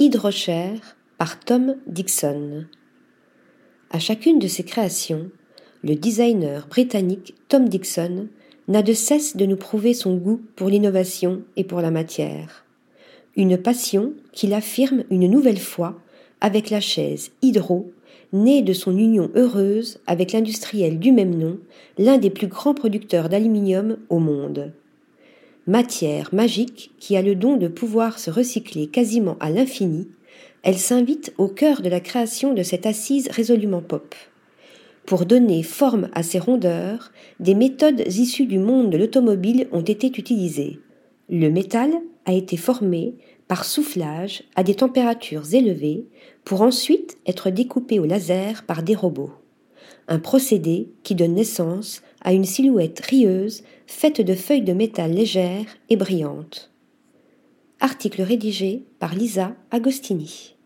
Hydrocher par Tom Dixon. À chacune de ses créations, le designer britannique Tom Dixon n'a de cesse de nous prouver son goût pour l'innovation et pour la matière. Une passion qu'il affirme une nouvelle fois avec la chaise Hydro, née de son union heureuse avec l'industriel du même nom, l'un des plus grands producteurs d'aluminium au monde matière magique qui a le don de pouvoir se recycler quasiment à l'infini, elle s'invite au cœur de la création de cette assise résolument pop. Pour donner forme à ces rondeurs, des méthodes issues du monde de l'automobile ont été utilisées. Le métal a été formé par soufflage à des températures élevées pour ensuite être découpé au laser par des robots un procédé qui donne naissance à une silhouette rieuse faite de feuilles de métal légères et brillantes. Article rédigé par Lisa Agostini.